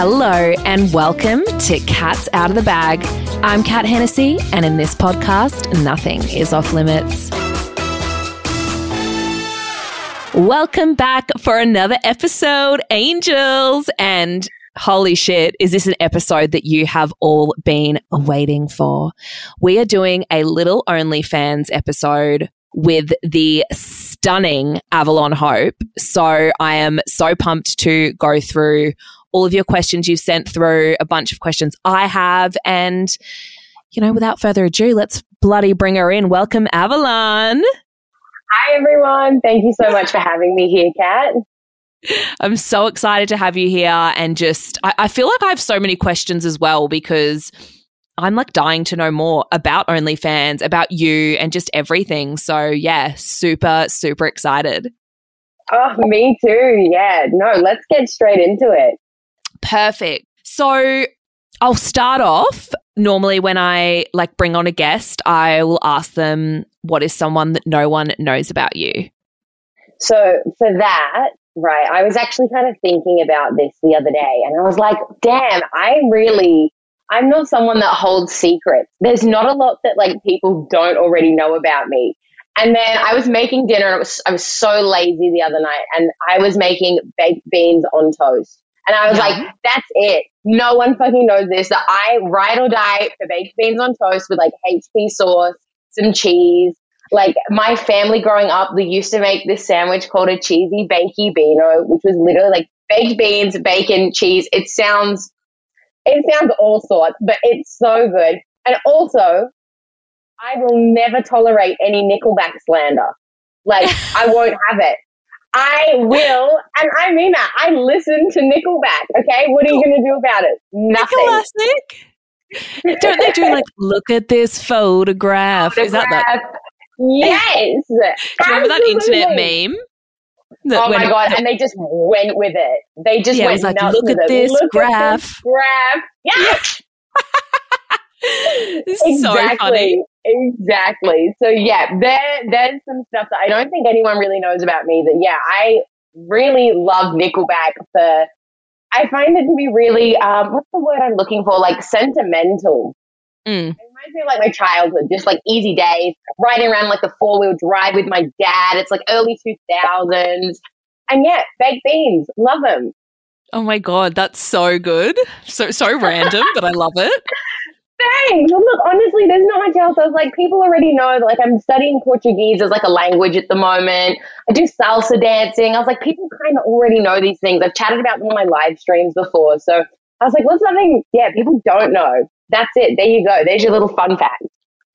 Hello and welcome to Cats Out of the Bag. I'm Kat Hennessy, and in this podcast, nothing is off limits. Welcome back for another episode, Angels. And holy shit, is this an episode that you have all been waiting for? We are doing a little OnlyFans episode with the stunning Avalon Hope. So I am so pumped to go through all of your questions you've sent through, a bunch of questions I have. And, you know, without further ado, let's bloody bring her in. Welcome, Avalon. Hi, everyone. Thank you so much for having me here, Kat. I'm so excited to have you here. And just, I, I, feel like I have so many questions as well because I'm like dying to know more about OnlyFans, about you, and just everything. So, yeah, super, super excited. Oh, me too. Yeah. No, let's get straight into it. Perfect. So, I'll start off. Normally, when I like bring on a guest, I will ask them, What is someone that no one knows about you? So, for that, right, I was actually kind of thinking about this the other day and I was like, Damn, I really I'm not someone that holds secrets. There's not a lot that like people don't already know about me. And then I was making dinner and was, I was so lazy the other night and I was making baked beans on toast. And I was yeah. like, that's it. No one fucking knows this. That I ride or die for baked beans on toast with like HP sauce, some cheese. Like my family growing up, they used to make this sandwich called a cheesy bakey beano, which was literally like baked beans, bacon, cheese. It sounds it sounds all sorts, but it's so good. And also, I will never tolerate any Nickelback slander. Like, I won't have it. I will, and I mean that. I listen to Nickelback. Okay, what are you going to do about it? Nothing. Nick? Don't they do like, look at this photograph? photograph. Is that that? Yes. do you remember that internet meme? oh my god! And they just went with it. They just yeah, went like, look at this look graph. At this graph. Yes. exactly. So funny. Exactly. So yeah, there there's some stuff that I don't think anyone really knows about me. That yeah, I really love Nickelback for. I find it to be really um, what's the word I'm looking for? Like sentimental. Mm It reminds me of like my childhood, just like easy days, riding around like the four wheel drive with my dad. It's like early 2000s. And yeah, baked beans, love them. Oh my God, that's so good. So, so random, but I love it. Thanks. Well, look, honestly, there's not much else. I was like, people already know that, like, I'm studying Portuguese as like a language at the moment. I do salsa dancing. I was like, people kind of already know these things. I've chatted about them on my live streams before. So I was like, what's something, yeah, people don't know? that's it. There you go. There's your little fun fact.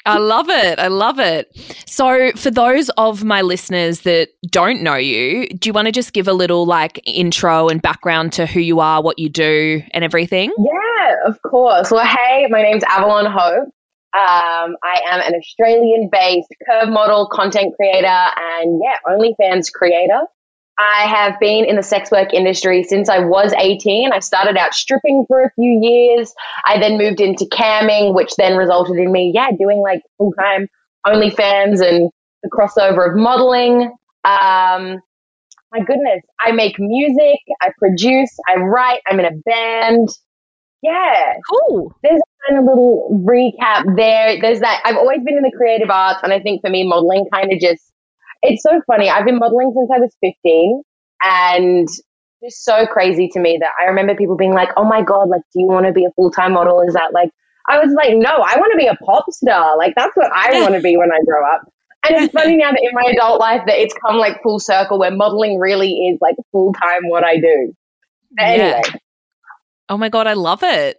I love it. I love it. So, for those of my listeners that don't know you, do you want to just give a little like intro and background to who you are, what you do, and everything? Yeah, of course. Well, hey, my name's Avalon Hope. Um, I am an Australian based curve model, content creator, and yeah, OnlyFans creator. I have been in the sex work industry since I was 18. I started out stripping for a few years. I then moved into camming, which then resulted in me, yeah, doing like full time OnlyFans and the crossover of modeling. Um, my goodness, I make music, I produce, I write, I'm in a band. Yeah. Cool. There's a kind of little recap there. There's that. I've always been in the creative arts, and I think for me, modeling kind of just it's so funny. I've been modeling since I was 15 and just so crazy to me that I remember people being like, oh my God, like, do you want to be a full time model? Is that like, I was like, no, I want to be a pop star. Like, that's what I want to be when I grow up. And it's funny now that in my adult life that it's come like full circle where modeling really is like full time what I do. But anyway. Yeah. Oh my God, I love it.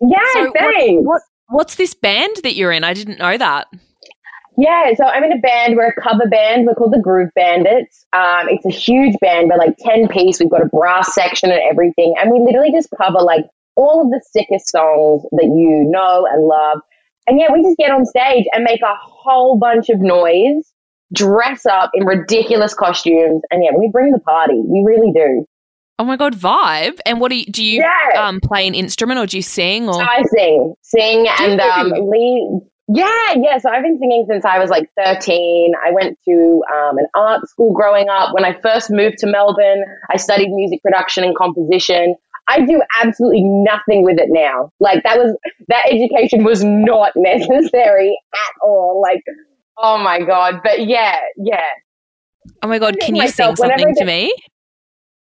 Yeah, so thanks. What, what, what's this band that you're in? I didn't know that. Yeah, so I'm in a band. We're a cover band. We're called the Groove Bandits. Um, it's a huge band. We're like 10 piece. We've got a brass section and everything. And we literally just cover like all of the sickest songs that you know and love. And yeah, we just get on stage and make a whole bunch of noise, dress up in ridiculous costumes. And yeah, we bring the party. We really do. Oh my god, vibe! And what do you do? You yeah. um, play an instrument or do you sing? Or I sing, sing, and um, lead yeah, yeah. So I've been singing since I was like 13. I went to um, an art school growing up. When I first moved to Melbourne, I studied music production and composition. I do absolutely nothing with it now. Like that was that education was not necessary at all. Like, oh my god. But yeah, yeah. Oh my god, can you sing something to me?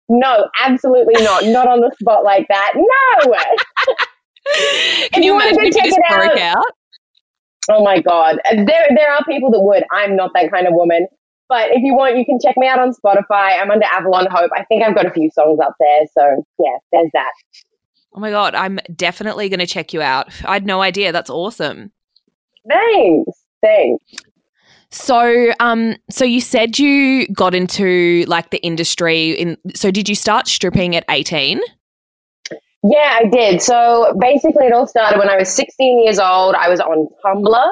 No, absolutely not. not on the spot like that. No. can you, you imagine if you just broke out? out? Oh my god. There there are people that would. I'm not that kind of woman. But if you want, you can check me out on Spotify. I'm under Avalon Hope. I think I've got a few songs up there. So yeah, there's that. Oh my god, I'm definitely going to check you out. I had no idea. That's awesome. Thanks. Thanks. So, um, so you said you got into like the industry in. So, did you start stripping at eighteen? Yeah, I did. So basically, it all started when I was 16 years old. I was on Tumblr.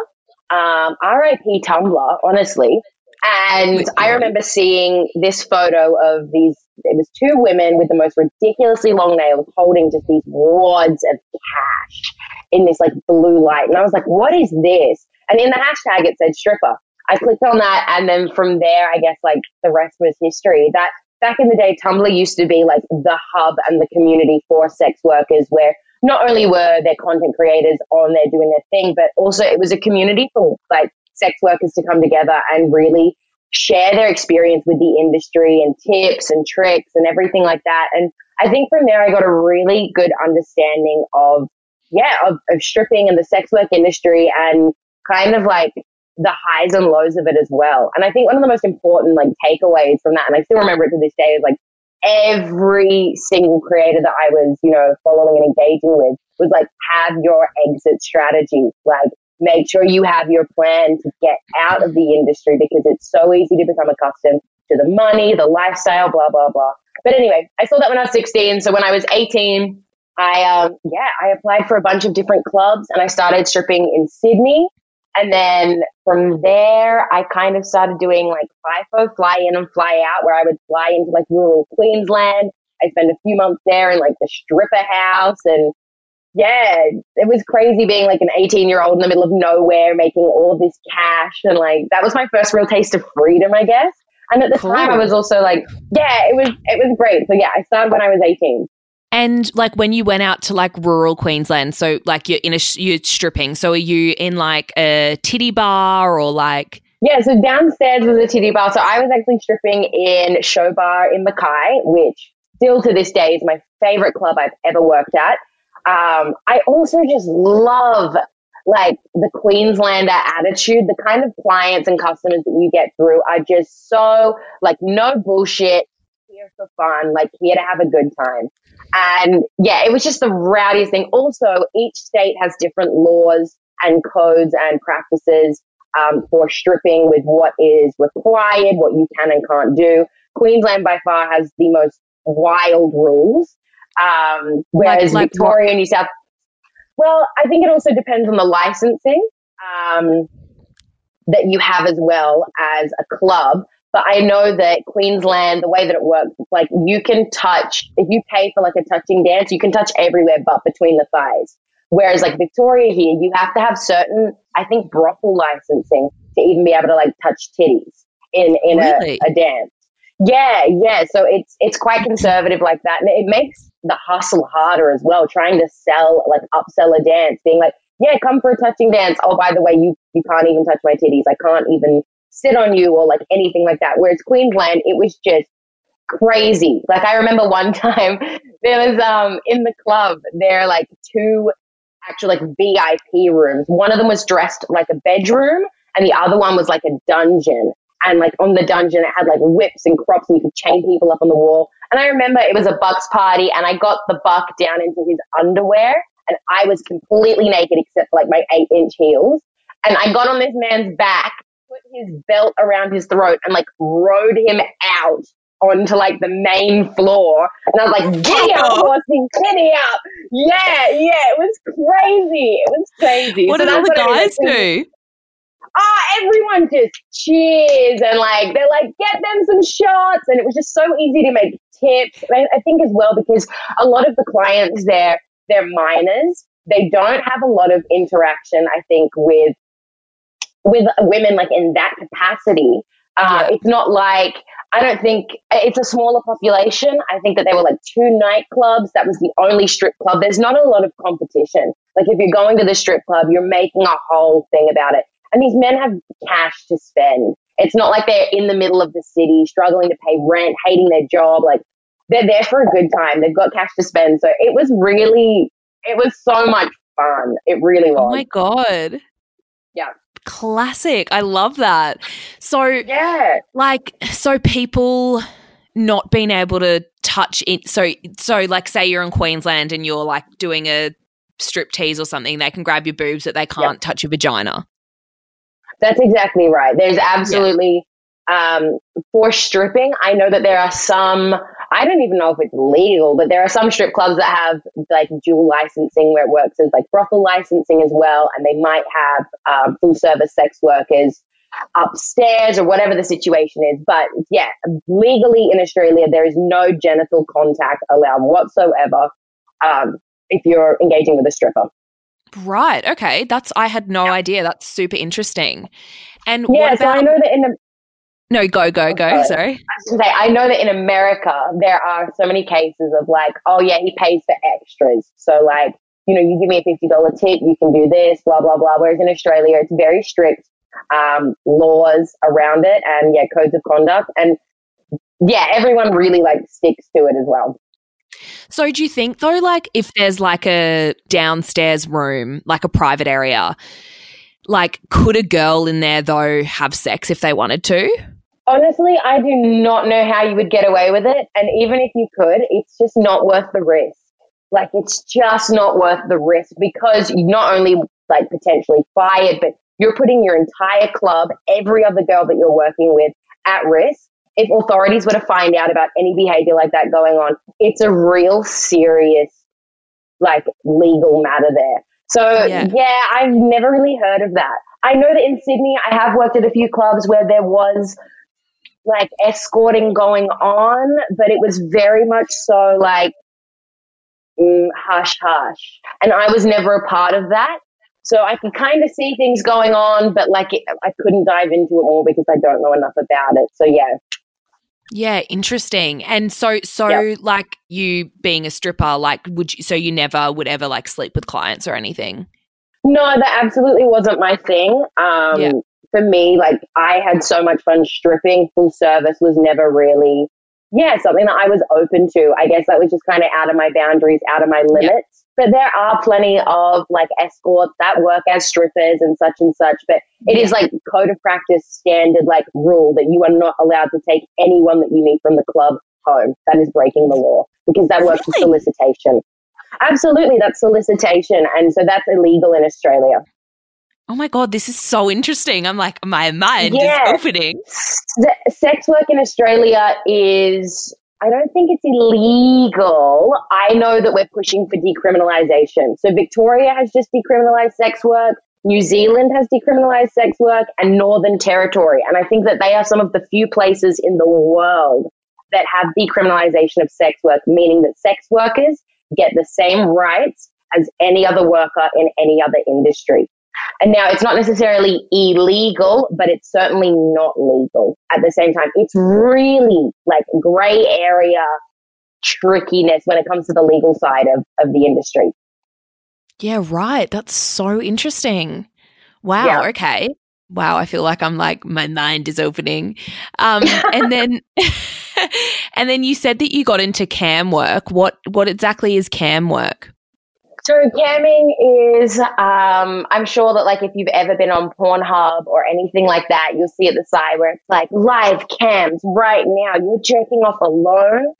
Um, RIP Tumblr, honestly. And I remember seeing this photo of these, it was two women with the most ridiculously long nails holding just these wads of cash in this like blue light. And I was like, what is this? And in the hashtag, it said stripper. I clicked on that. And then from there, I guess like the rest was history. That back in the day, Tumblr used to be like the hub and the community for sex workers where not only were there content creators on there doing their thing, but also it was a community for like sex workers to come together and really share their experience with the industry and tips and tricks and everything like that. And I think from there, I got a really good understanding of, yeah, of, of stripping and the sex work industry and kind of like the highs and lows of it as well. And I think one of the most important like takeaways from that, and I still remember it to this day, is like every single creator that I was, you know, following and engaging with was like, have your exit strategy. Like, make sure you have your plan to get out of the industry because it's so easy to become accustomed to the money, the lifestyle, blah, blah, blah. But anyway, I saw that when I was 16. So when I was 18, I, um, yeah, I applied for a bunch of different clubs and I started stripping in Sydney. And then from there, I kind of started doing like FIFO, fly in and fly out, where I would fly into like rural Queensland. I spent a few months there in like the stripper house and yeah, it was crazy being like an 18 year old in the middle of nowhere making all this cash. And like, that was my first real taste of freedom, I guess. And at the cool. time, I was also like, yeah, it was, it was great. So yeah, I started when I was 18. And like when you went out to like rural Queensland, so like you're in a, you're stripping. So are you in like a titty bar or like? Yeah, so downstairs was a titty bar. So I was actually stripping in Show Bar in Mackay, which still to this day is my favorite club I've ever worked at. Um, I also just love like the Queenslander attitude. The kind of clients and customers that you get through are just so like no bullshit, here for fun, like here to have a good time. And yeah, it was just the rowdiest thing. Also, each state has different laws and codes and practices um, for stripping with what is required, what you can and can't do. Queensland by far has the most wild rules. Um, whereas like, like Victoria, what? New South, well, I think it also depends on the licensing um, that you have as well as a club. But I know that Queensland, the way that it works, like you can touch, if you pay for like a touching dance, you can touch everywhere but between the thighs. Whereas like Victoria here, you have to have certain, I think, brothel licensing to even be able to like touch titties in, in really? a, a dance. Yeah, yeah. So it's it's quite conservative like that, and it makes the hustle harder as well. Trying to sell like upsell a dance, being like, yeah, come for a touching dance. Oh, by the way, you you can't even touch my titties. I can't even sit on you or like anything like that. Whereas Queensland, it was just crazy. Like I remember one time there was um in the club there are like two actual like VIP rooms. One of them was dressed like a bedroom and the other one was like a dungeon and like on the dungeon it had like whips and crops and you could chain people up on the wall. And I remember it was a Bucks party and I got the buck down into his underwear and I was completely naked except for like my eight inch heels. And I got on this man's back, put his belt around his throat and like rode him out onto like the main floor. And I was like, giddy up, oh. horsey, giddy up. Yeah, yeah, it was crazy. It was crazy. What so did all the guys do? oh, everyone just cheers and like they're like, get them some shots. And it was just so easy to make tips. I, I think as well because a lot of the clients there, they're miners. They don't have a lot of interaction, I think, with with women like in that capacity. Uh, yeah. It's not like I don't think it's a smaller population. I think that there were like two nightclubs. That was the only strip club. There's not a lot of competition. Like if you're going to the strip club, you're making a whole thing about it. And these men have cash to spend. It's not like they're in the middle of the city struggling to pay rent, hating their job. Like they're there for a good time. They've got cash to spend. So it was really, it was so much fun. It really was. Oh my God. Yeah. Classic. I love that. So, yeah. Like, so people not being able to touch it. So, so like, say you're in Queensland and you're like doing a strip tease or something, they can grab your boobs, but they can't yep. touch your vagina. That's exactly right. There's absolutely yeah. um, for stripping. I know that there are some. I don't even know if it's legal, but there are some strip clubs that have like dual licensing where it works as like brothel licensing as well, and they might have um, full service sex workers upstairs or whatever the situation is. But yeah, legally in Australia, there is no genital contact allowed whatsoever um, if you're engaging with a stripper. Right. Okay. That's I had no yeah. idea. That's super interesting. And yeah, about, so I know that in the no, go, go, go. Sorry. I was say, I know that in America, there are so many cases of like, oh, yeah, he pays for extras. So, like, you know, you give me a $50 tip, you can do this, blah, blah, blah. Whereas in Australia, it's very strict um, laws around it and, yeah, codes of conduct. And, yeah, everyone really, like, sticks to it as well. So do you think though, like if there's like a downstairs room, like a private area, like could a girl in there though have sex if they wanted to? Honestly, I do not know how you would get away with it. And even if you could, it's just not worth the risk. Like it's just not worth the risk because you not only like potentially fired, but you're putting your entire club, every other girl that you're working with at risk if authorities were to find out about any behavior like that going on, it's a real serious, like, legal matter there. So, yeah. yeah, I've never really heard of that. I know that in Sydney, I have worked at a few clubs where there was like escorting going on, but it was very much so like mm, hush hush. And I was never a part of that. So I could kind of see things going on, but like it, I couldn't dive into it more because I don't know enough about it. So yeah, yeah, interesting. And so, so yep. like you being a stripper, like would you? So you never would ever like sleep with clients or anything? No, that absolutely wasn't my thing. Um, yeah. For me, like I had so much fun stripping. Full service was never really, yeah, something that I was open to. I guess that was just kind of out of my boundaries, out of my limits. But there are plenty of like escorts that work as strippers and such and such. But it yeah. is like code of practice standard like rule that you are not allowed to take anyone that you meet from the club home. That is breaking the law because that works really? with solicitation. Absolutely, that's solicitation. And so that's illegal in Australia. Oh my God, this is so interesting. I'm like, my mind yeah. is opening. sex work in Australia is I don't think it's illegal. I know that we're pushing for decriminalisation. So Victoria has just decriminalised sex work. New Zealand has decriminalised sex work and Northern Territory. And I think that they are some of the few places in the world that have decriminalisation of sex work, meaning that sex workers get the same rights as any other worker in any other industry. And now it's not necessarily illegal, but it's certainly not legal at the same time. It's really like gray area trickiness when it comes to the legal side of, of the industry. Yeah, right. That's so interesting. Wow. Yeah. Okay. Wow. I feel like I'm like, my mind is opening. Um, and then, and then you said that you got into cam work. What, what exactly is cam work? So camming is, um, I'm sure that like if you've ever been on Pornhub or anything like that, you'll see at the side where it's like live cams right now. You're jerking off alone,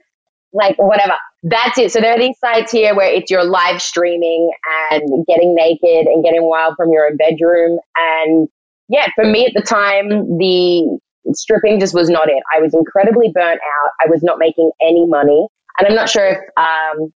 like whatever. That's it. So there are these sites here where it's your live streaming and getting naked and getting wild from your own bedroom. And yeah, for me at the time, the stripping just was not it. I was incredibly burnt out. I was not making any money. And I'm not sure if um,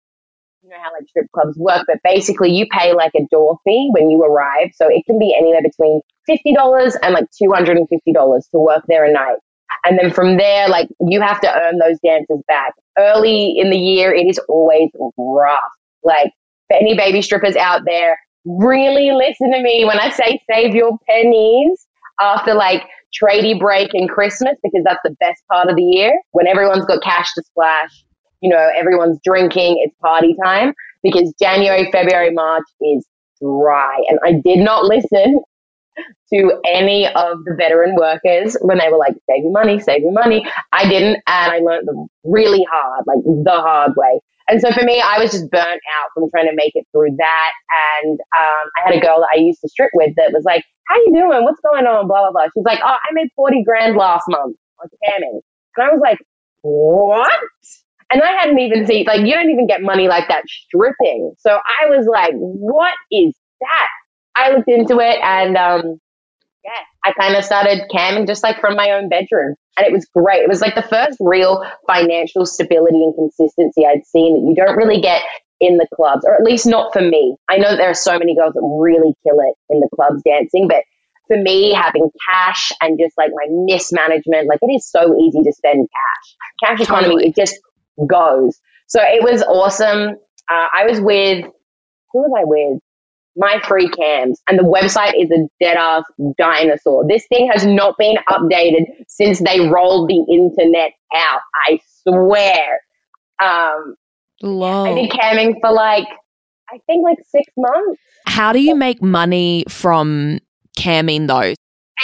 know how like strip clubs work, but basically you pay like a door fee when you arrive. So it can be anywhere between $50 and like $250 to work there a night. And then from there, like you have to earn those dances back. Early in the year, it is always rough. Like for any baby strippers out there, really listen to me when I say save your pennies. after like tradie break and Christmas because that's the best part of the year when everyone's got cash to splash. You know, everyone's drinking. It's party time because January, February, March is dry. And I did not listen to any of the veteran workers when they were like, save your money, save your money. I didn't. And I learned them really hard, like the hard way. And so for me, I was just burnt out from trying to make it through that. And um, I had a girl that I used to strip with that was like, how you doing? What's going on? Blah, blah, blah. She's like, oh, I made 40 grand last month on camming. And I was like, what? And I hadn't even seen, like, you don't even get money like that stripping. So I was like, what is that? I looked into it and, um, yeah, I kind of started camming just like from my own bedroom. And it was great. It was like the first real financial stability and consistency I'd seen that you don't really get in the clubs, or at least not for me. I know that there are so many girls that really kill it in the clubs dancing, but for me, having cash and just like my mismanagement, like it is so easy to spend cash. Cash economy, totally. it just goes. So it was awesome. Uh, I was with, who was I with? MyFreeCams and the website is a dead ass dinosaur. This thing has not been updated since they rolled the internet out. I swear. Um, Love. I did camming for like, I think like six months. How do you make money from camming though?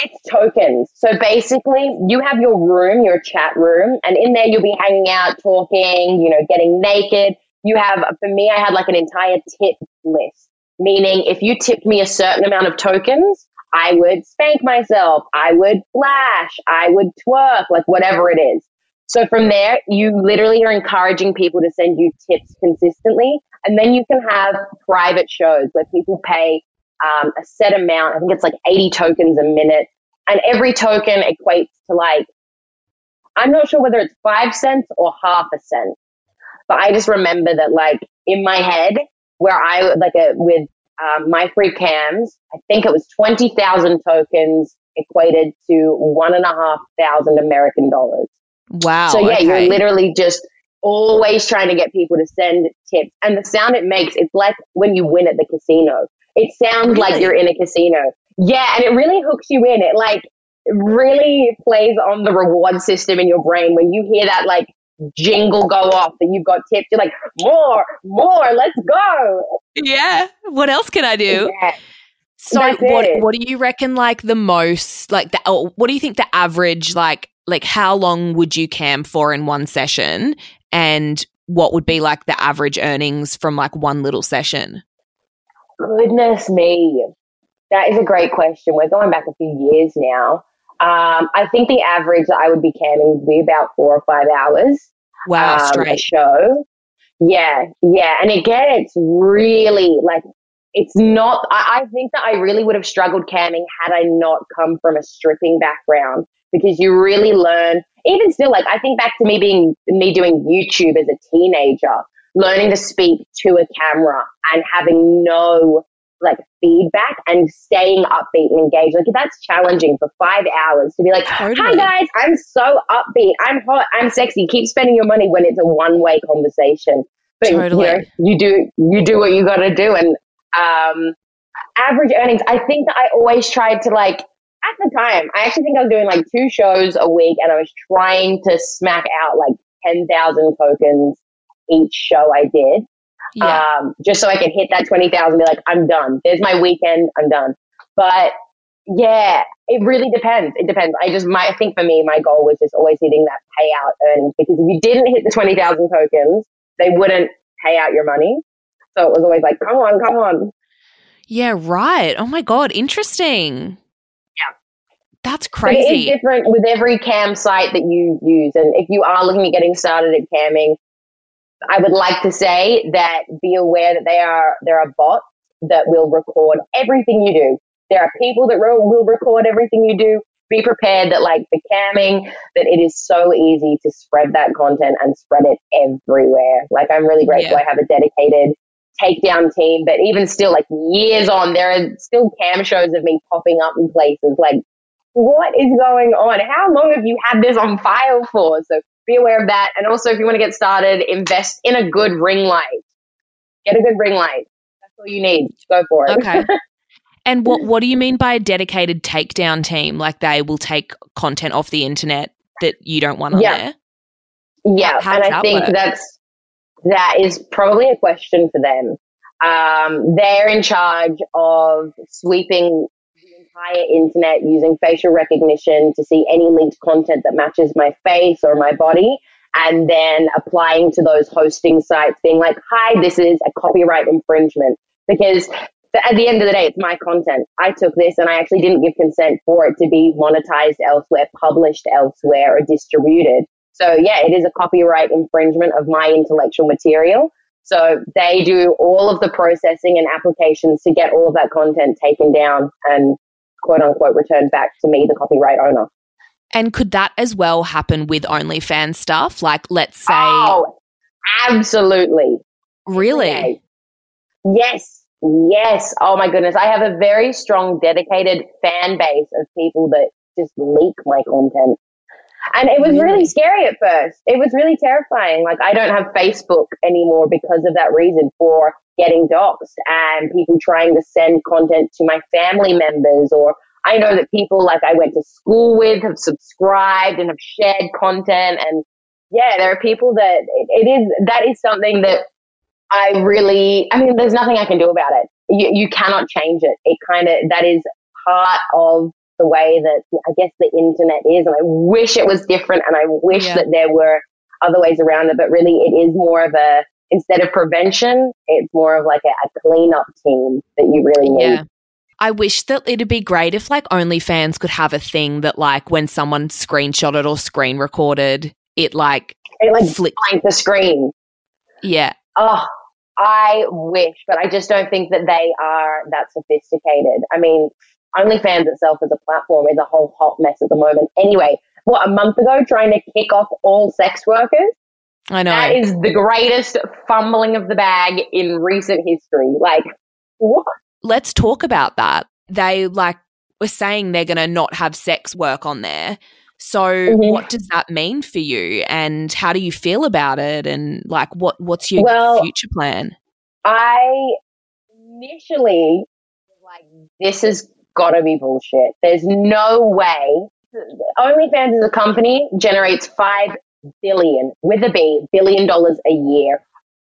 It's tokens. So basically, you have your room, your chat room, and in there you'll be hanging out, talking, you know, getting naked. You have, for me, I had like an entire tip list meaning if you tipped me a certain amount of tokens, I would spank myself, I would flash, I would twerk, like whatever it is. So from there, you literally are encouraging people to send you tips consistently. And then you can have private shows where people pay um, a set amount. I think it's like 80 tokens a minute. And every token equates to like, I'm not sure whether it's five cents or half a cent. But I just remember that like in my head, where I like a with um, MyFreeCams. I think it was twenty thousand tokens equated to one and a half thousand American dollars. Wow. So yeah, okay. you're literally just always trying to get people to send tips, and the sound it makes, it's like when you win at the casino. It sounds really? like you're in a casino. Yeah, and it really hooks you in. It like really plays on the reward system in your brain when you hear that like jingle go off that you've got tips. You're like, more, more, let's go. Yeah. What else can I do? Yeah. So what what do you reckon like the most like the, oh, what do you think the average like like how long would you cam for in one session and what would be like the average earnings from like one little session? Goodness me. That is a great question. We're going back a few years now. Um, I think the average that I would be camming would be about four or five hours. Wow, um, straight show. Yeah, yeah, and again, it's really like it's not. I, I think that I really would have struggled camming had I not come from a stripping background because you really learn. Even still, like I think back to me being me doing YouTube as a teenager, learning to speak to a camera and having no like feedback and staying upbeat and engaged. Like that's challenging for five hours to be like, totally. hi guys, I'm so upbeat. I'm hot. I'm sexy. Keep spending your money when it's a one way conversation. But totally. you know, you do, you do what you got to do. And, um, average earnings, I think that I always tried to like, at the time, I actually think I was doing like two shows a week and I was trying to smack out like 10,000 tokens each show I did yeah. um, just so I can hit that 20,000 be like, I'm done. There's my weekend. I'm done. But yeah, it really depends. It depends. I just, my, I think for me, my goal was just always hitting that payout earnings because if you didn't hit the 20,000 tokens, they wouldn't pay out your money. So it was always like, come on, come on. Yeah, right. Oh my God. Interesting. Yeah. That's crazy. But it is different with every cam site that you use. And if you are looking at getting started at camming, I would like to say that be aware that they are there are bots that will record everything you do. There are people that will record everything you do. Be prepared that like the camming, that it is so easy to spread that content and spread it everywhere. Like I'm really grateful yeah. I have a dedicated takedown team, but even still like years on, there are still cam shows of me popping up in places like what is going on? How long have you had this on file for? So be aware of that. And also, if you want to get started, invest in a good ring light. Get a good ring light. That's all you need. Go for it. Okay. And what what do you mean by a dedicated takedown team? Like they will take content off the internet that you don't want on Yeah. there? Yeah, How and I that think work? that's that is probably a question for them. Um, they're in charge of sweeping entire internet using facial recognition to see any linked content that matches my face or my body, and then applying to those hosting sites, being like, "Hi, this is a copyright infringement," because at the end of the day, it's my content. I took this and I actually didn't give consent for it to be monetized elsewhere, published elsewhere, or distributed. So yeah, it is a copyright infringement of my intellectual material. So they do all of the processing and applications to get all of that content taken down and quote unquote returned back to me, the copyright owner. And could that as well happen with OnlyFans stuff? Like, let's say, Oh, absolutely. really? Yeah. Yes. Yes. Oh my goodness. I have a very strong, dedicated fan base of people that just leak my content. And it was Really? really scary at first. It was really terrifying. Like I don't have Facebook anymore because of that reason for getting doxxed and people trying to send content to my family members or I know that people like I went to school with have subscribed and have shared content and yeah, there are people that it, it is that is something that I really I mean there's nothing I can do about it. You you cannot change it. It kind of that is part of the way that I guess the internet is and I wish it was different and I wish Yeah. that there were other ways around it but really it is more of a instead of prevention it's more of like a, a cleanup team that you really need. Yeah. I wish that it'd be great if like OnlyFans could have a thing that like when someone screenshotted or screen recorded, it like It like flicked. blank the screen. Yeah. Oh, I wish, but I just don't think that they are that sophisticated. I mean, OnlyFans itself as a platform is a whole hot mess at the moment. Anyway, what, a month ago, trying to kick off all sex workers? I know. That is the greatest fumbling of the bag in recent history. Like, what? Let's talk about that. They like were saying they're going to not have sex work on there. So Mhm. what does that mean for you and how do you feel about it and like what what's your Well- future plan? I initially like, this has got to be bullshit. There's no way. OnlyFans as a company generates five billion with a B billion dollars a year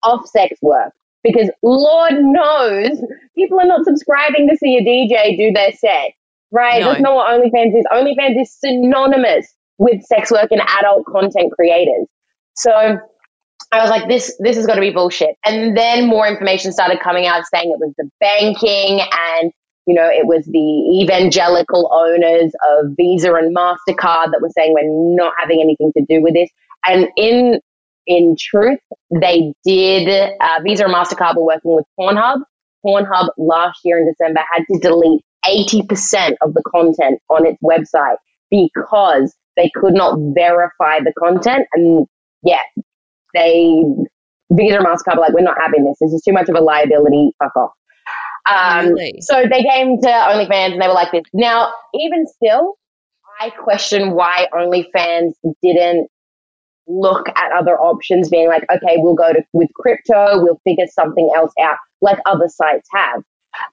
off sex work because Lord knows people are not subscribing to see a DJ do their set. Right? No. That's not what OnlyFans is. OnlyFans is synonymous with sex work and adult content creators. So I was like, this this has got to be bullshit. And then more information started coming out saying it was the banking and you know it was the evangelical owners of Visa and Mastercard that were saying we're not having anything to do with this. And in in truth, they did. Uh, Visa and Mastercard were working with Pornhub. Pornhub last year in December had to delete 80% of the content on its website because they could not verify the content. And yeah, they Visa and Mastercard were like, we're not having this. This is too much of a liability. Fuck off. Um, Really? So they came to OnlyFans and they were like this. Now, even still, I question why OnlyFans didn't look at other options, being like, okay, we'll go to with crypto, we'll figure something else out, like other sites have.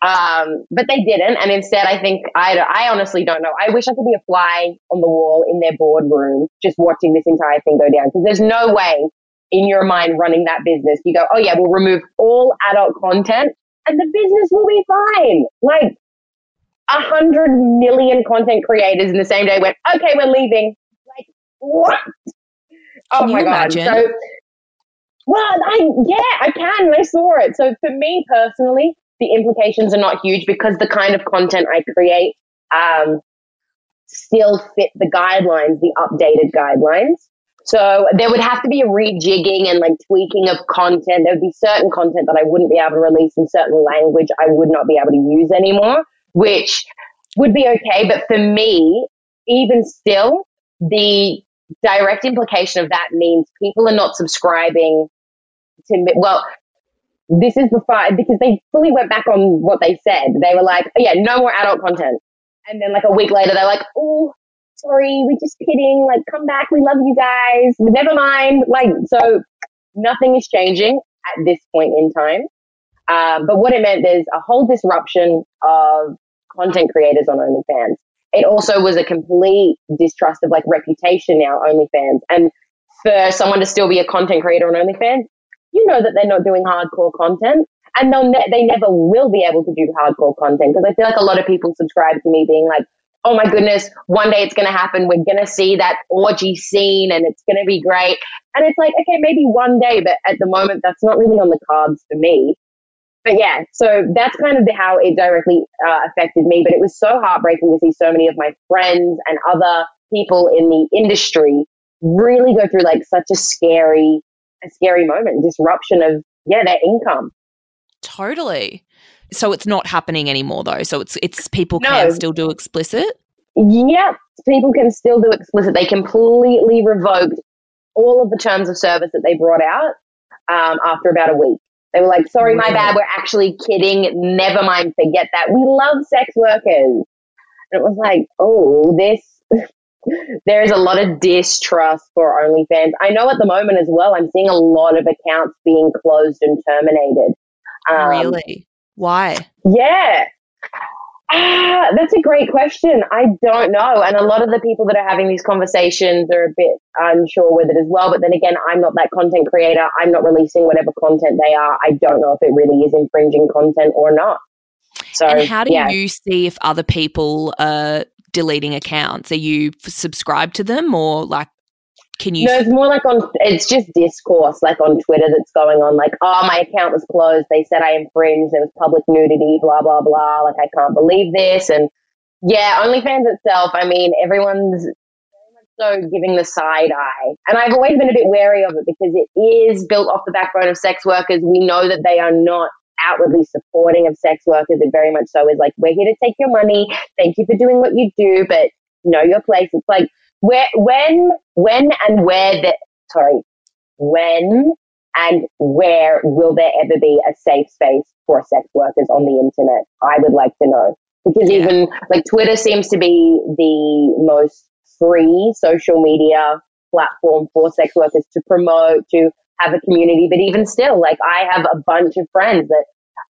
Um, but they didn't, and instead, I think I, I honestly don't know. I wish I could be a fly on the wall in their boardroom, just watching this entire thing go down, because there's no way in your mind running that business you go, oh yeah, we'll remove all adult content, and the business will be fine. Like a hundred million content creators in the same day went, okay, we're leaving. Like what? Oh Can you my god! imagine? So, well, I yeah, I can. and I saw it. So for me personally, the implications are not huge because the kind of content I create um, still fit the guidelines, the updated guidelines. So there would have to be a rejigging and like tweaking of content. There would be certain content that I wouldn't be able to release in certain language I would not be able to use anymore, which would be okay. But for me, even still, the direct implication of that means people are not subscribing to. Well, this is before because they fully went back on what they said. They were like, oh, yeah, no more adult content. And then like a week later, they're like, oh, sorry, we're just kidding. Like, come back. We love you guys. Never mind. Like, so nothing is changing at this point in time. Um, but what it meant, there's a whole disruption of content creators on OnlyFans. It also was a complete distrust of like reputation now, OnlyFans. And for someone to still be a content creator on OnlyFans, you know that they're not doing hardcore content and they'll ne- they never will be able to do hardcore content because I feel like a lot of people subscribe to me being like, oh my goodness, one day it's going to happen. We're going to see that orgy scene and it's going to be great. And it's like, okay, maybe one day, but at the moment, that's not really on the cards for me. But yeah, so that's kind of how it directly uh, affected me. But it was so heartbreaking to see so many of my friends and other people in the industry really go through like such a scary, a scary moment, disruption of, yeah, their income. Totally. So it's not happening anymore though. So it's it's people no. can still do explicit. Yep, people can still do explicit. They completely revoked all of the terms of service that they brought out um, after about a week. They were like, "Sorry, my bad. We're actually kidding. Never mind. Forget that. We love sex workers." And it was like, "Oh, this." there is a lot of distrust for OnlyFans. I know at the moment as well. I'm seeing a lot of accounts being closed and terminated. Um, really? Why? Yeah. Ah, that's a great question. I don't know. And a lot of the people that are having these conversations are a bit unsure with it as well. But then again, I'm not that content creator. I'm not releasing whatever content they are. I don't know if it really is infringing content or not. So, and how do yeah. you see if other people are deleting accounts? Are you subscribed to them or like can you? No, it's more like on. It's just discourse, like on Twitter, that's going on. Like, oh, my account was closed. They said I infringed. There was public nudity. Blah blah blah. Like, I can't believe this. And yeah, OnlyFans itself. I mean, everyone's very much so giving the side eye, and I've always been a bit wary of it because it is built off the backbone of sex workers. We know that they are not outwardly supporting of sex workers. It very much so is like, we're here to take your money. Thank you for doing what you do, but know your place. It's like where, when, when and where the, sorry, when and where will there ever be a safe space for sex workers on the internet? I would like to know. Because yeah. even like Twitter seems to be the most free social media platform for sex workers to promote, to have a community. But even still, like I have a bunch of friends that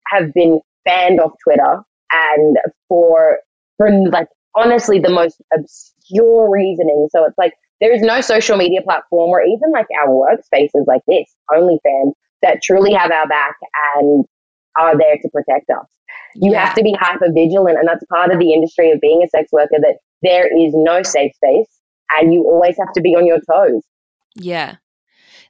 have been banned off Twitter and for, for like honestly the most obscure reasoning. So it's like there is no social media platform or even like our workspaces like this, OnlyFans, that truly have our back and are there to protect us. You yeah. have to be hyper vigilant, and that's part of the industry of being a sex worker that there is no safe space and you always have to be on your toes. Yeah.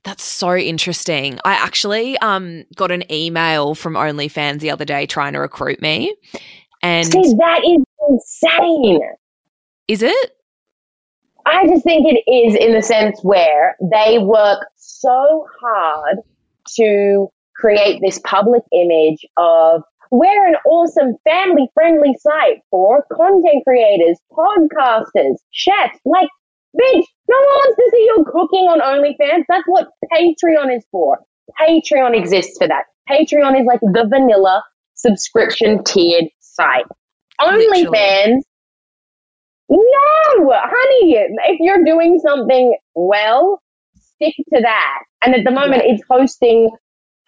That's so interesting. I actually um, got an email from OnlyFans the other day trying to recruit me. And See, that is insane. Is it? I just think it is in the sense where they work so hard to create this public image of we're an awesome family friendly site for content creators, podcasters, chefs. Like, bitch, no one wants to see you cooking on OnlyFans. That's what Patreon is for. Patreon exists for that. Patreon is like the vanilla subscription tiered site. OnlyFans no, honey, if you're doing something well, stick to that. And at the moment, it's hosting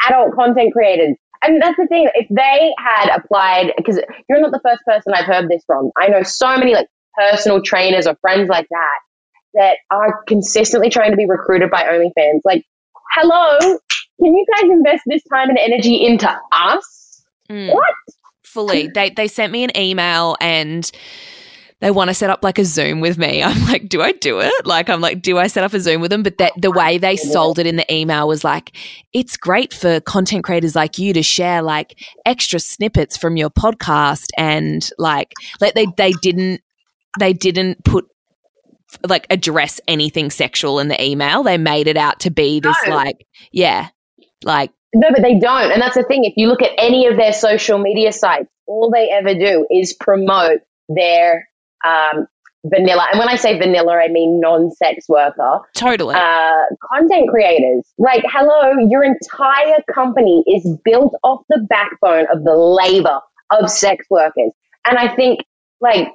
adult content creators. And that's the thing. If they had applied, because you're not the first person I've heard this from. I know so many like personal trainers or friends like that that are consistently trying to be recruited by OnlyFans. Like, hello, can you guys invest this time and energy into us? Mm. What? Fully. They they sent me an email and they want to set up like a Zoom with me. I'm like, do I do it? Like, I'm like, do I set up a Zoom with them? But that the way they sold it in the email was like, it's great for content creators like you to share like extra snippets from your podcast and like, like they they didn't they didn't put like address anything sexual in the email. They made it out to be this no. like, yeah, like no, but they don't. And that's the thing. If you look at any of their social media sites, all they ever do is promote their um, vanilla. And when I say vanilla, I mean non sex worker. Totally. Uh, content creators. Like, hello, your entire company is built off the backbone of the labor of sex workers. And I think, like,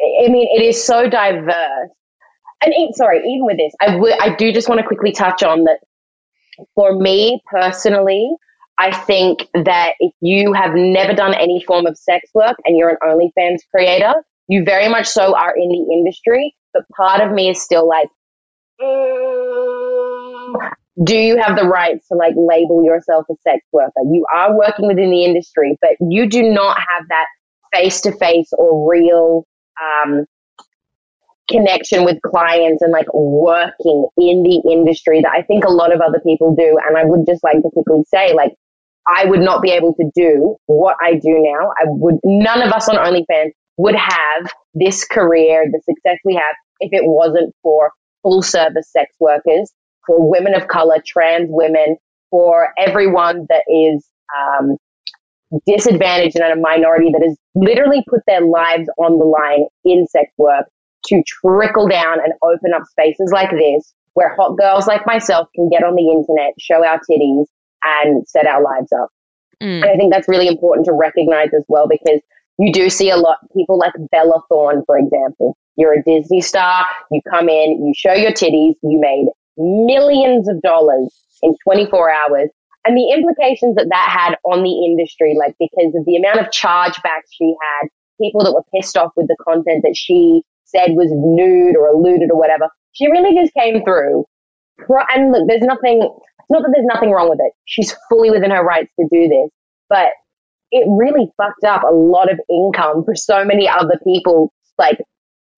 I mean, it is so diverse. And it, sorry, even with this, I, w- I do just want to quickly touch on that for me personally, I think that if you have never done any form of sex work and you're an OnlyFans creator, you very much so are in the industry. But part of me is still like, mm, do you have the rights to like label yourself a sex worker? You are working within the industry, but you do not have that face to face or real um, connection with clients and like working in the industry that I think a lot of other people do. And I would just like to quickly say, like, I would not be able to do what I do now. I would, none of us on OnlyFans would have this career, the success we have, if it wasn't for full service sex workers, for women of color, trans women, for everyone that is um, disadvantaged and a minority that has literally put their lives on the line in sex work to trickle down and open up spaces like this where hot girls like myself can get on the internet, show our titties, and set our lives up. Mm. And I think that's really important to recognize as well because you do see a lot people like Bella Thorne, for example. You're a Disney star, you come in, you show your titties, you made millions of dollars in 24 hours. And the implications that that had on the industry, like because of the amount of chargebacks she had, people that were pissed off with the content that she said was nude or alluded or whatever. She really just came through. And look, there's nothing, it's not that there's nothing wrong with it. She's fully within her rights to do this, but it really fucked up a lot of income for so many other people, like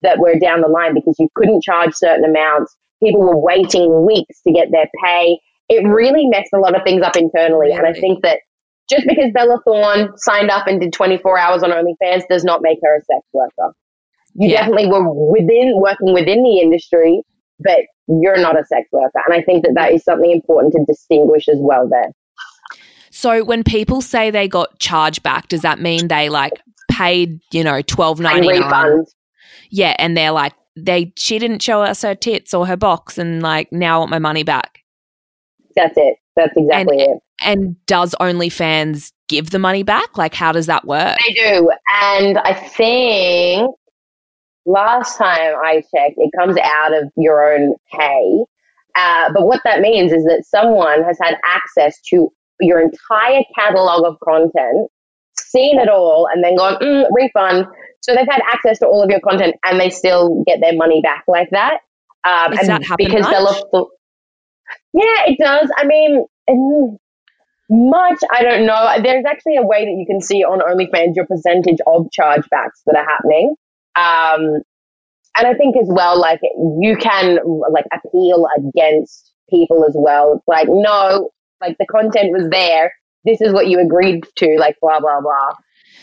that were down the line because you couldn't charge certain amounts. People were waiting weeks to get their pay. It really messed a lot of things up internally. Really? And I think that just because Bella Thorne signed up and did 24 hours on OnlyFans does not make her a sex worker you yeah. definitely were within working within the industry, but you're not a sex worker. And I think that that is something important to distinguish as well there. So when people say they got charged back, does that mean they like paid, you know, twelve ninety nine? Yeah, and they're like they she didn't show us her tits or her box and like now I want my money back. That's it. That's exactly and, it. And does OnlyFans give the money back? Like how does that work? They do. And I think last time I checked, it comes out of your own pay. Uh, but what that means is that someone has had access to your entire catalog of content, seen it all, and then gone, mm, refund. So they've had access to all of your content and they still get their money back like that. Um, Does that happen because much? they'll yeah, it does. I mean, much, I don't know. There's actually a way that you can see on OnlyFans your percentage of chargebacks that are happening. Um, and I think as well, like you can like appeal against people as well. It's like, no, like the content was there. This is what you agreed to, like blah, blah, blah.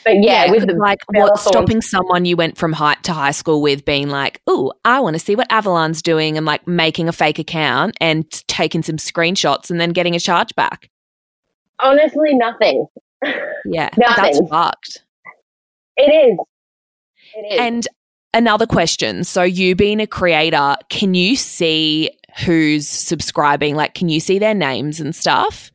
But yeah, yeah with the like what stopping someone you went from high to high school with being like, oh, I want to see what Avalon's doing and like making a fake account and taking some screenshots and then getting a charge back. Honestly, nothing. Yeah, nothing. that's fucked. It is. And another question. So, you being a creator, can you see who's subscribing? Like, can you see their names and stuff?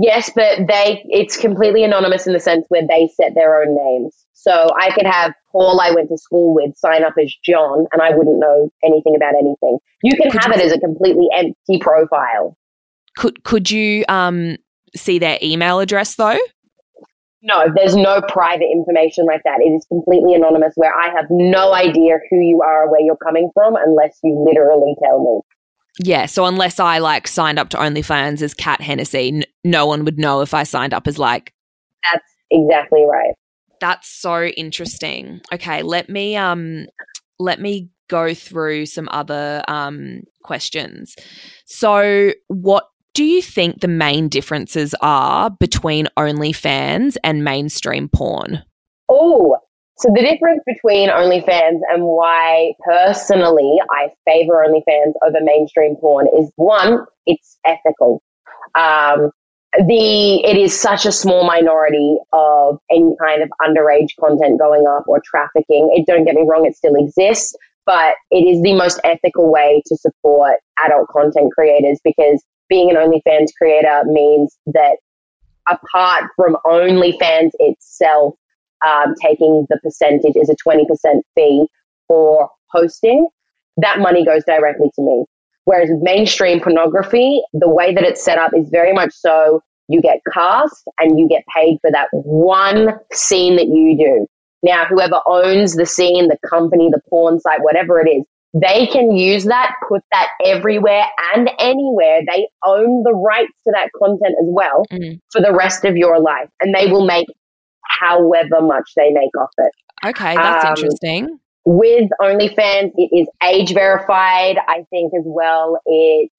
Yes, but they it's completely anonymous in the sense where they set their own names. So I could have Paul I went to school with sign up as John and I wouldn't know anything about anything. You can could have you, it as a completely empty profile. Could could you um see their email address though? No, there's no private information like that. It is completely anonymous where I have no idea who you are, or where you're coming from, unless you literally tell me. Yeah, so unless I like signed up to OnlyFans as Kat Hennessy, n- no one would know if I signed up as like. That's exactly right. That's so interesting. Okay, let me um let me go through some other um questions. So, what do you think the main differences are between OnlyFans and mainstream porn? Oh, so the difference between OnlyFans and why personally I favor OnlyFans over mainstream porn is one, it's ethical. Um, the it is such a small minority of any kind of underage content going up or trafficking. It don't get me wrong, it still exists, but it is the most ethical way to support adult content creators because being an OnlyFans creator means that apart from OnlyFans itself um, taking the percentage is a 20% fee for hosting, that money goes directly to me. Whereas mainstream pornography, the way that it's set up is very much so you get cast and you get paid for that one scene that you do. Now, whoever owns the scene, the company, the porn site, whatever it is, they can use that, put that everywhere and anywhere. They own the rights to that content as well mm. for the rest of your life. And they will make however much they make off it. Okay, that's um, interesting. With OnlyFans, it is age verified. I think as well, it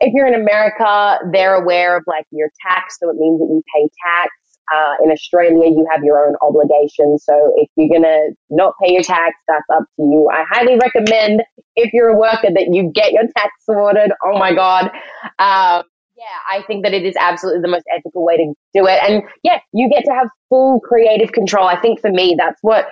if you're in America, they're aware of like your tax, so it means that you pay tax. Uh, in Australia, you have your own obligations. So if you're going to not pay your tax, that's up to you. I highly recommend if you're a worker that you get your tax sorted. Oh my God. Um, yeah, I think that it is absolutely the most ethical way to do it. And yeah, you get to have full creative control. I think for me, that's what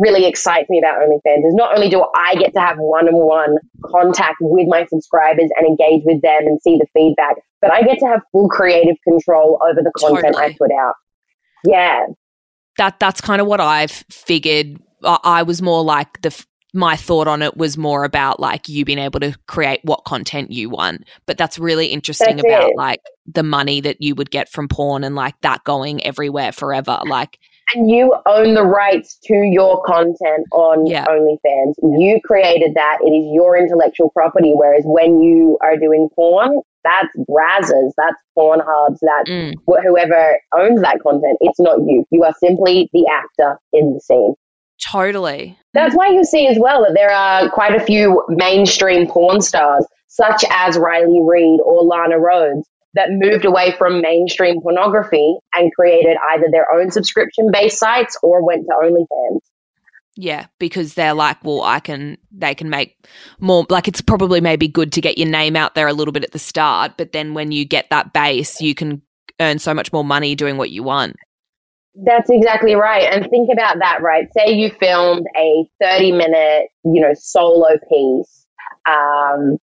really excites me about OnlyFans is not only do I get to have one-on-one contact with my subscribers and engage with them and see the feedback, but I get to have full creative control over the content totally. I put out. Yeah. That that's kind of what I've figured. I was more like the my thought on it was more about like you being able to create what content you want. But that's really interesting that's about it. like the money that you would get from porn and like that going everywhere forever. Like and you own the rights to your content on yeah. OnlyFans. You created that. It is your intellectual property. Whereas when you are doing porn, that's Brazzers, that's Pornhubs, that's mm. wh- whoever owns that content. It's not you. You are simply the actor in the scene. Totally. That's why you see as well that there are quite a few mainstream porn stars, such as Riley Reid or Lana Rhoades, that moved away from mainstream pornography and created either their own subscription based sites or went to OnlyFans. Yeah, because they're like, well, I can, they can make more, like, it's probably maybe good to get your name out there a little bit at the start, but then when you get that base, you can earn so much more money doing what you want. That's exactly right. And think about that, right? Say you filmed a 30 minute, you know, solo piece, um,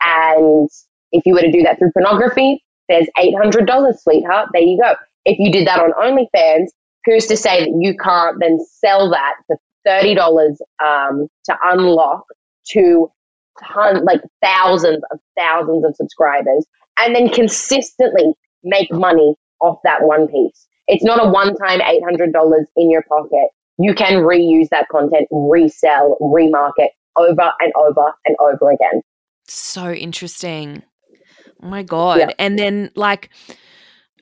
and if you were to do that through pornography, there's $800, sweetheart. There you go. If you did that on OnlyFans, who's to say that you can't then sell that for $30 um, to unlock to ton, like thousands of thousands of subscribers and then consistently make money off that one piece. It's not a one time $800 in your pocket. You can reuse that content, resell, remarket over and over and over again. So interesting. Oh my God. Yeah. And then, like,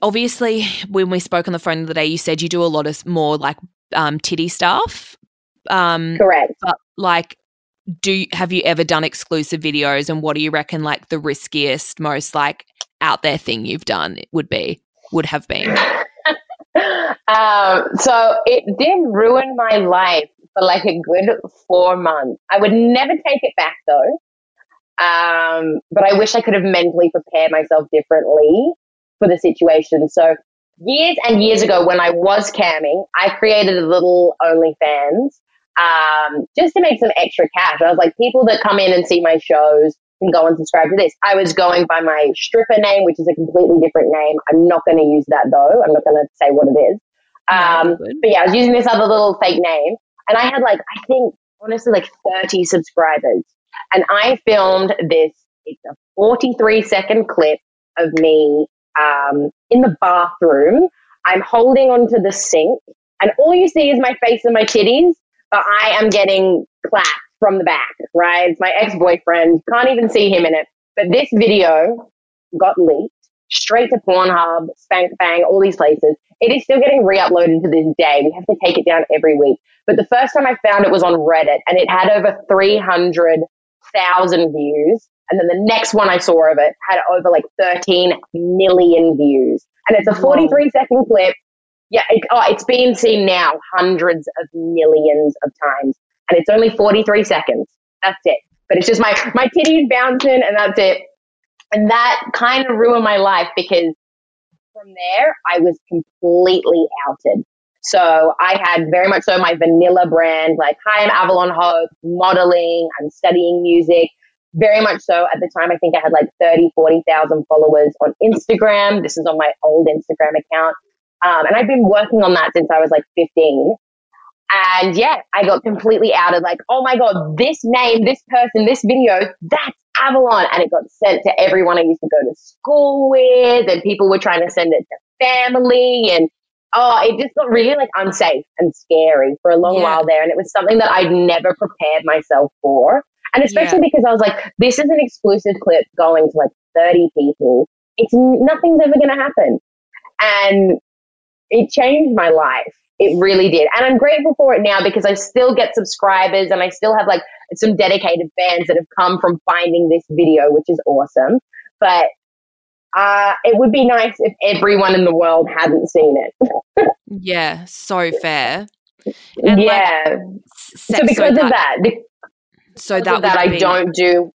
obviously, when we spoke on the phone the other day, you said you do a lot of more like um, titty stuff. Um, Correct. But, like, do have you ever done exclusive videos and what do you reckon like the riskiest most like out there thing you've done would be would have been um, so it did ruin my life for like a good four months i would never take it back though um, but I wish I could have mentally prepared myself differently for the situation. So years and years ago when I was camming, I created a little OnlyFans um, just to make some extra cash. I was like, people that come in and see my shows can go and subscribe to this. I was going by my stripper name, which is a completely different name. I'm not going to use that though. I'm not going to say what it is. Um, but yeah, I was using this other little fake name and I had like, I think honestly like 30 subscribers. And I filmed this, it's a 43 second clip of me um, in the bathroom. I'm holding onto the sink, and all you see is my face and my titties, but I am getting clapped from the back, right? It's my ex boyfriend. Can't even see him in it. But this video got leaked straight to Pornhub, Spank Bang, all these places. It is still getting re uploaded to this day. We have to take it down every week. But the first time I found it was on Reddit, and it had over 300 thousand views. And then the next one I saw of it had over like 13 million views. And it's a 43 second clip. Yeah, it, oh, it's been seen now hundreds of millions of times. And it's only 43 seconds. That's it. But it's just my, my titties bouncing and that's it. And that kind of ruined my life because from there I was completely outed. So I had very much so my vanilla brand, like, hi, I'm Avalon Hope, modeling, I'm studying music. Very much so. At the time, I think I had like 30, 40,000 followers on Instagram. This is on my old Instagram account. Um, and I've been working on that since I was like 15. And yeah, I got completely outed like, oh my God, this name, this person, this video, that's Avalon and it got sent to everyone I used to go to school with and people were trying to send it to family and oh, it just got really like unsafe and scary for a long yeah. while there. And it was something that I'd never prepared myself for. And especially yeah. because I was like, this is an exclusive clip going to like 30 people. It's nothing's ever going to happen. And it changed my life. It really did. And I'm grateful for it now because I still get subscribers and I still have like some dedicated fans that have come from finding this video, which is awesome. But uh, it would be nice if everyone in the world hadn't seen it. yeah, so fair. And yeah. Like, so because so that, of that, so that, that I be... don't do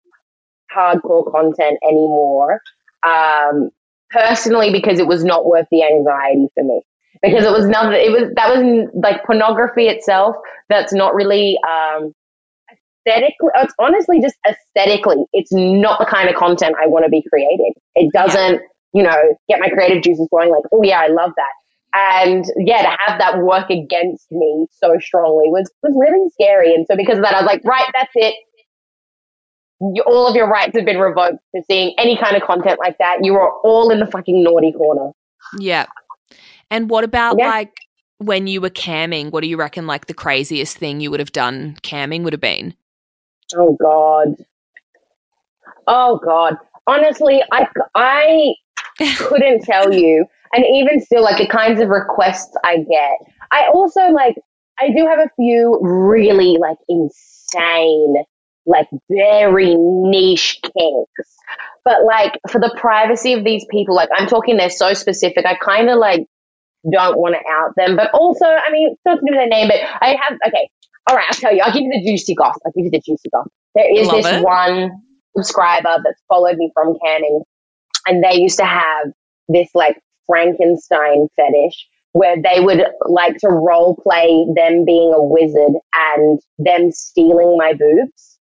hardcore content anymore. Um, personally, because it was not worth the anxiety for me. Because it was nothing. It was that was like pornography itself. That's not really um, aesthetically, it's honestly just aesthetically, it's not the kind of content I want to be creating. It doesn't, yeah. you know, get my creative juices flowing like, oh yeah, I love that. And yeah, to have that work against me so strongly was, was really scary. And so because of that, I was like, right, that's it. You, all of your rights have been revoked for seeing any kind of content like that. You are all in the fucking naughty corner. Yeah. And what about yeah. like when you were camming? What do you reckon like the craziest thing you would have done camming would have been? Oh God. Oh God. Honestly, I I couldn't tell you. And even still, like the kinds of requests I get. I also like. I do have a few really like insane, like very niche kinks. But like for the privacy of these people, like I'm talking, they're so specific. I kind of like don't want to out them, but also, I mean, it's not to do with their name, but I have, okay, all right, I'll tell you. I'll give you the juicy goss. I'll give you the juicy goss. There is Love this it. one subscriber that's followed me from camming, and they used to have this like Frankenstein fetish where they would like to role play them being a wizard and them stealing my boobs.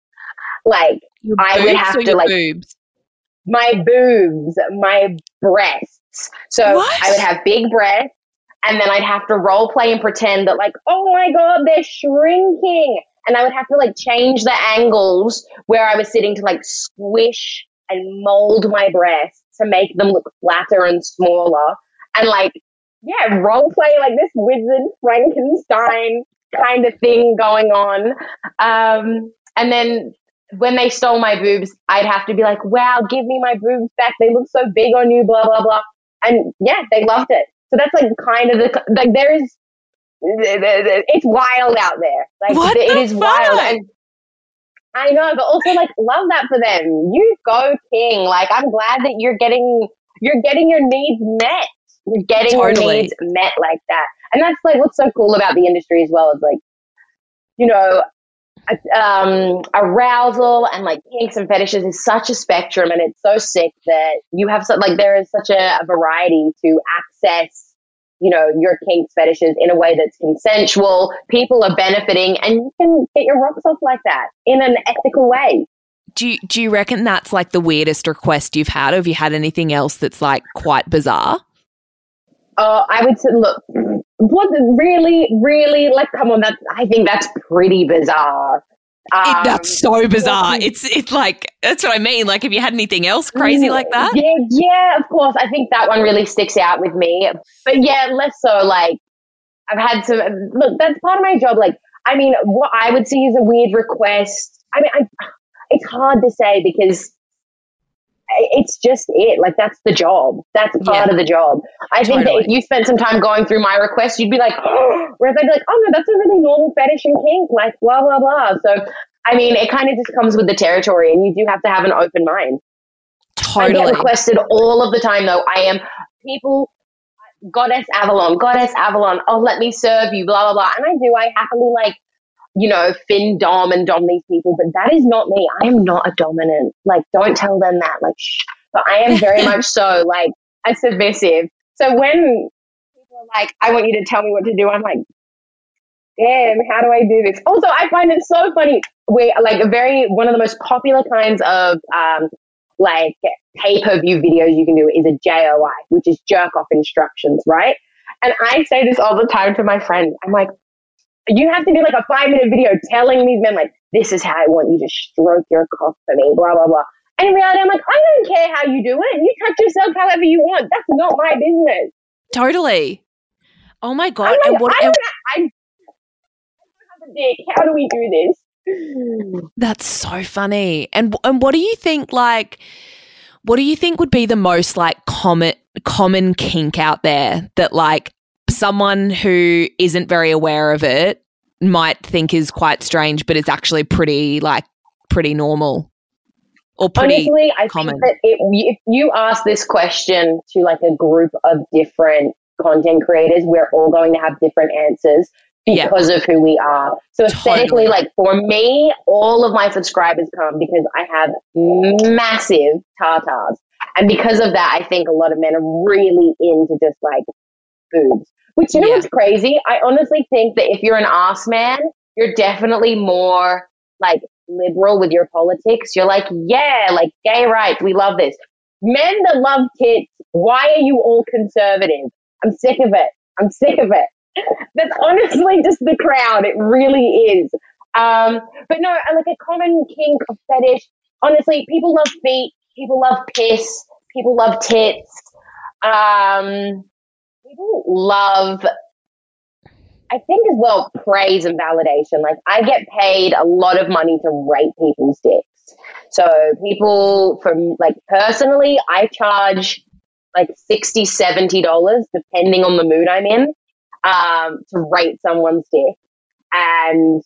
Like your I would have to like boobs? my boobs, my breasts. So what? I would have big breasts and then I'd have to role play and pretend that like, oh my God, they're shrinking. And I would have to like change the angles where I was sitting to like squish and mold my breasts to make them look flatter and smaller. And like, yeah, role play like this wizard Frankenstein kind of thing going on. Um, and then when they stole my boobs, I'd have to be like, wow, give me my boobs back. They look so big on you, blah, blah, blah. And yeah, they loved it. So that's like kind of the like there is it's wild out there. Like what it is fuck? wild and I know, but also like love that for them. You go king. Like I'm glad that you're getting you're getting your needs met. You're getting totally. your needs met like that. And that's like what's so cool about the industry as well is like, you know, um, arousal and like kinks and fetishes is such a spectrum and it's so sick that you have so, like there is such a, a variety to access you know your kinks fetishes in a way that's consensual. People are benefiting and you can get your rocks off like that in an ethical way. Do you, do you reckon that's like the weirdest request you've had? Or have you had anything else that's like quite bizarre? Uh, I would say, look, what really, really, like, come on, that's, I think that's pretty bizarre. Um, it, that's so bizarre. It's it's like that's what I mean. Like, have you had anything else crazy like that? Yeah, yeah, of course. I think that one really sticks out with me. But yeah, less so. Like, I've had some. Look, that's part of my job. Like, I mean, what I would see is a weird request. I mean, I, it's hard to say because it's just it. Like that's the job. That's part yeah. of the job. I totally. think that if you spent some time going through my requests, you'd be like, oh, whereas I'd be like, oh no, that's a really normal fetish and kink, like blah blah blah. So I mean, it kind of just comes with the territory, and you do have to have an open mind. Totally. I get requested all of the time, though. I am people. Goddess Avalon, Goddess Avalon, oh, let me serve you, blah, blah, blah. And I do, I happily like you know, fin dom and dom these people, but that is not me. I am not a dominant. Like, don't tell them that. Like, shh. But I am very much so like a submissive. So when people are like, I want you to tell me what to do, I'm like, damn, how do I do this? Also, I find it so funny. We like a very one of the most popular kinds of um, like pay per view videos you can do is a JOI, which is jerk off instructions, right? And I say this all the time to my friends. I'm like, you have to do like a five minute video telling these men like, this is how I want you to stroke your cock for me, blah, blah, blah. And in reality, I'm like, I don't care how you do it. You touch yourself however you want. That's not my business. Totally. Oh my god! I'm and like, what? I and- I, I don't have a dick. How do we do this? That's so funny. And and what do you think like what do you think would be the most like common common kink out there that like someone who isn't very aware of it might think is quite strange but it's actually pretty like pretty normal or pretty Honestly, I common. think that it, if you ask this question to like a group of different content creators, we're all going to have different answers Yeah. because of who we are. So aesthetically, Totally. like for me, all of my subscribers come because I have massive tartars. And because of that, I think a lot of men are really into just like boobs. Which you know Yeah. what's crazy? I honestly think that if you're an ass man, you're definitely more like liberal with your politics. You're like, yeah, like gay rights, we love this. Men that love tits, why are you all conservative? I'm sick of it. I'm sick of it. That's honestly just the crowd. It really is. Um, but no, like a common kink or fetish. Honestly, people love feet. People love piss. People love tits. Um, people love I think as well praise and validation. Like I get paid a lot of money to rate people's dicks. So people from like personally, I charge like 60 70 dollars depending on the mood I'm in um, to rate someone's dick. And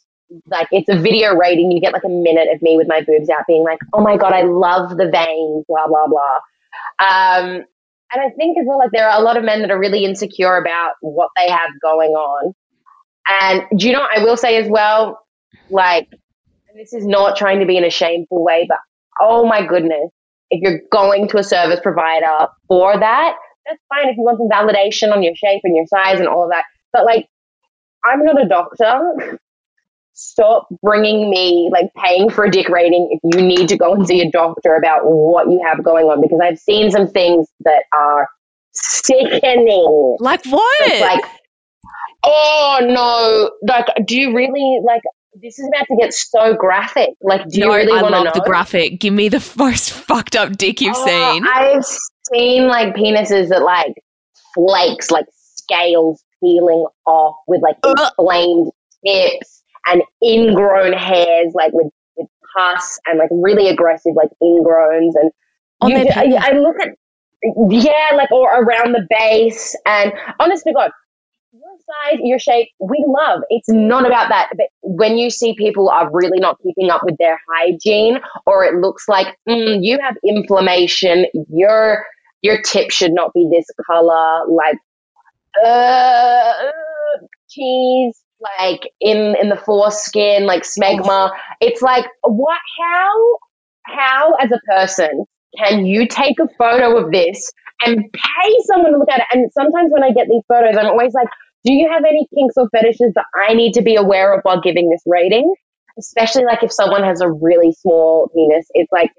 like it's a video rating. You get like a minute of me with my boobs out, being like, "Oh my god, I love the veins," blah blah blah. Um, and I think as well, like there are a lot of men that are really insecure about what they have going on. And do you know, I will say as well, like, this is not trying to be in a shameful way, but oh my goodness, if you're going to a service provider for that, that's fine if you want some validation on your shape and your size and all of that. But like, I'm not a doctor. Stop bringing me like paying for a dick rating if you need to go and see a doctor about what you have going on because I've seen some things that are sickening. like what It's like, oh no, like, do you really like? This is about to get so graphic. Like, do no, you really want to know? the graphic give me the most fucked up dick you've Oh, seen I've seen like penises that like flakes, like scales peeling off with like Ugh. inflamed tips and ingrown hairs, like with with pus and like really aggressive like ingrowns and On you d- I? I look at yeah, like or around the base and honest to God, your size, your shape, we love. It's not about that. But when you see people are really not keeping up with their hygiene, or it looks like mm, you have inflammation, your your tip should not be this color, like uh, cheese, like in in the foreskin, like smegma. It's like what? How? How as a person can you take a photo of this and pay someone to look at it? And sometimes when I get these photos, I'm always like, do you have any kinks or fetishes that I need to be aware of while giving this rating? Especially like if someone has a really small penis, it's like,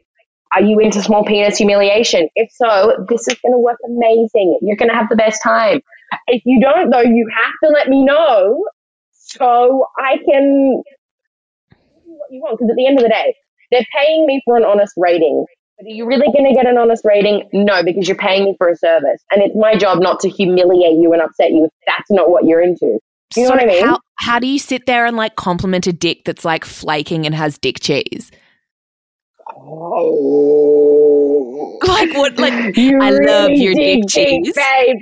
are you into small penis humiliation? If so, this is going to work amazing. You're going to have the best time. If you don't, though, you have to let me know so I can what you want. Because at the end of the day, they're paying me for an honest rating. But are you really going to get an honest rating? No, because you're paying me for a service. And it's my job not to humiliate you and upset you if that's not what you're into. You know so what I mean? how how do you sit there and like compliment a dick that's like flaking and has dick cheese Oh. like what like You I love your dick dig deep, cheese. babe.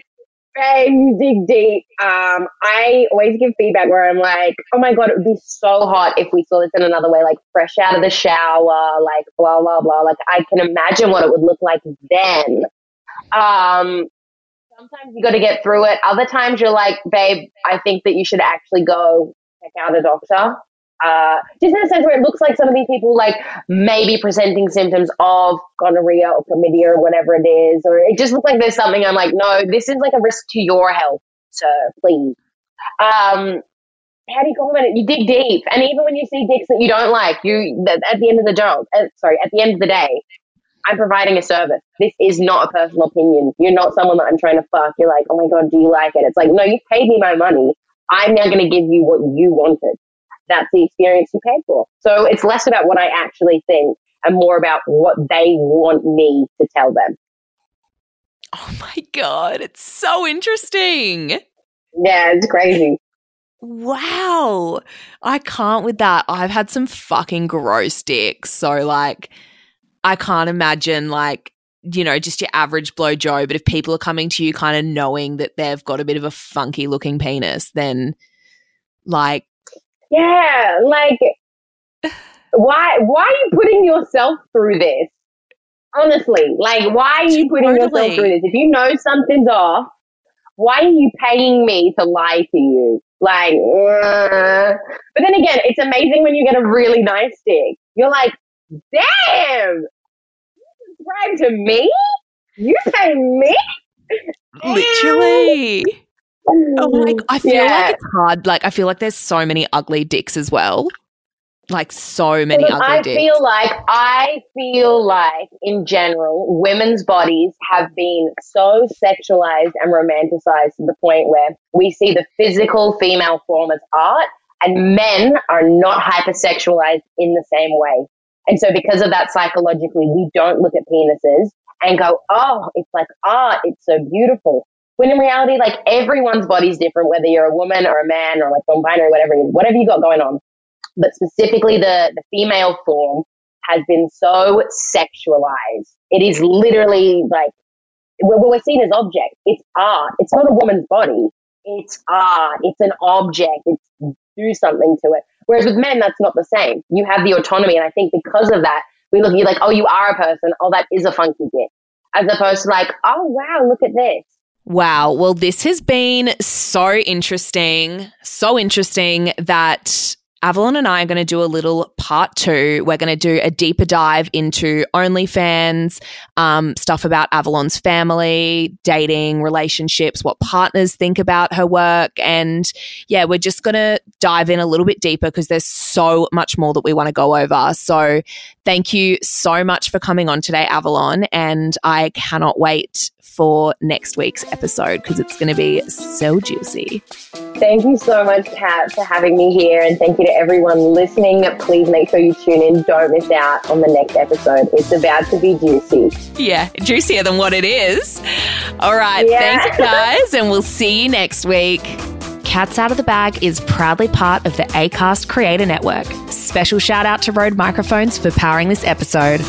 Babe, you dig deep. Um, I always give feedback where I'm like, oh my god, it would be so hot if we saw this in another way, like fresh out of the shower, like blah blah blah. Like I can imagine what it would look like then. Um, sometimes you got to get through it. Other times you're like, babe, I think that you should actually go check out a doctor. Uh, just in a sense where it looks like some of these people like maybe presenting symptoms of gonorrhea or chlamydia or whatever it is, or it just looks like there's something. I'm like, no, this is like a risk to your health, sir. Please. Um, how do you compliment it? You dig deep, and even when you see dicks that you don't like, you at the end of the job, uh, sorry, at the end of the day, I'm providing a service. This is not a personal opinion. You're not someone that I'm trying to fuck. You're like, oh my god, do you like it? It's like, no, you paid me my money. I'm now going to give you what you wanted. That's the experience you paid for. So it's less about what I actually think and more about what they want me to tell them. Oh my God. It's so interesting. Yeah, it's crazy. Wow. I can't with that. I've had some fucking gross dicks. So, like, I can't imagine, like, you know, just your average blow Joe. But if people are coming to you kind of knowing that they've got a bit of a funky looking penis, then, like, yeah, like, why, why are you putting yourself through this? Honestly, like, why are you putting totally. yourself through this? If you know something's off, why are you paying me to lie to you? Like, uh. but then again, it's amazing when you get a really nice dick. You're like, damn, you subscribe to me? You pay me? Literally. Oh my, I feel yeah. like it's hard. Like, I feel like there's so many ugly dicks as well like so many ugly I dicks. feel like I feel like in general women's bodies have been so sexualized and romanticized to the point where we see the physical female form as art and men are not hypersexualized in the same way. And so because of that psychologically we don't look at penises and go, "Oh, it's like art, it's so beautiful." When in reality like everyone's body's different whether you're a woman or a man or like non-binary whatever whatever you got going on but specifically the, the female form has been so sexualized. It is literally like, we're, we're seen as objects. It's art. It's not a woman's body. It's art. It's an object. It's do something to it. Whereas with men, that's not the same. You have the autonomy. And I think because of that, we look at you like, oh, you are a person. Oh, that is a funky dick. As opposed to like, oh, wow, look at this. Wow. Well, this has been so interesting. So interesting that Avalon and I are going to do a little part two. We're going to do a deeper dive into OnlyFans, um, stuff about Avalon's family, dating, relationships, what partners think about her work. And yeah, we're just going to dive in a little bit deeper because there's so much more that we want to go over. So thank you so much for coming on today, Avalon. And I cannot wait for next week's episode because it's going to be so juicy. Thank you so much, Kat, for having me here. And thank you to everyone listening. Please make sure you tune in. Don't miss out on the next episode. It's about to be juicy. Yeah, juicier than what it is. All right. Yeah. Thanks, guys. And we'll see you next week. Cats Out of the Bag is proudly part of the ACAST Creator Network. Special shout out to Rode Microphones for powering this episode.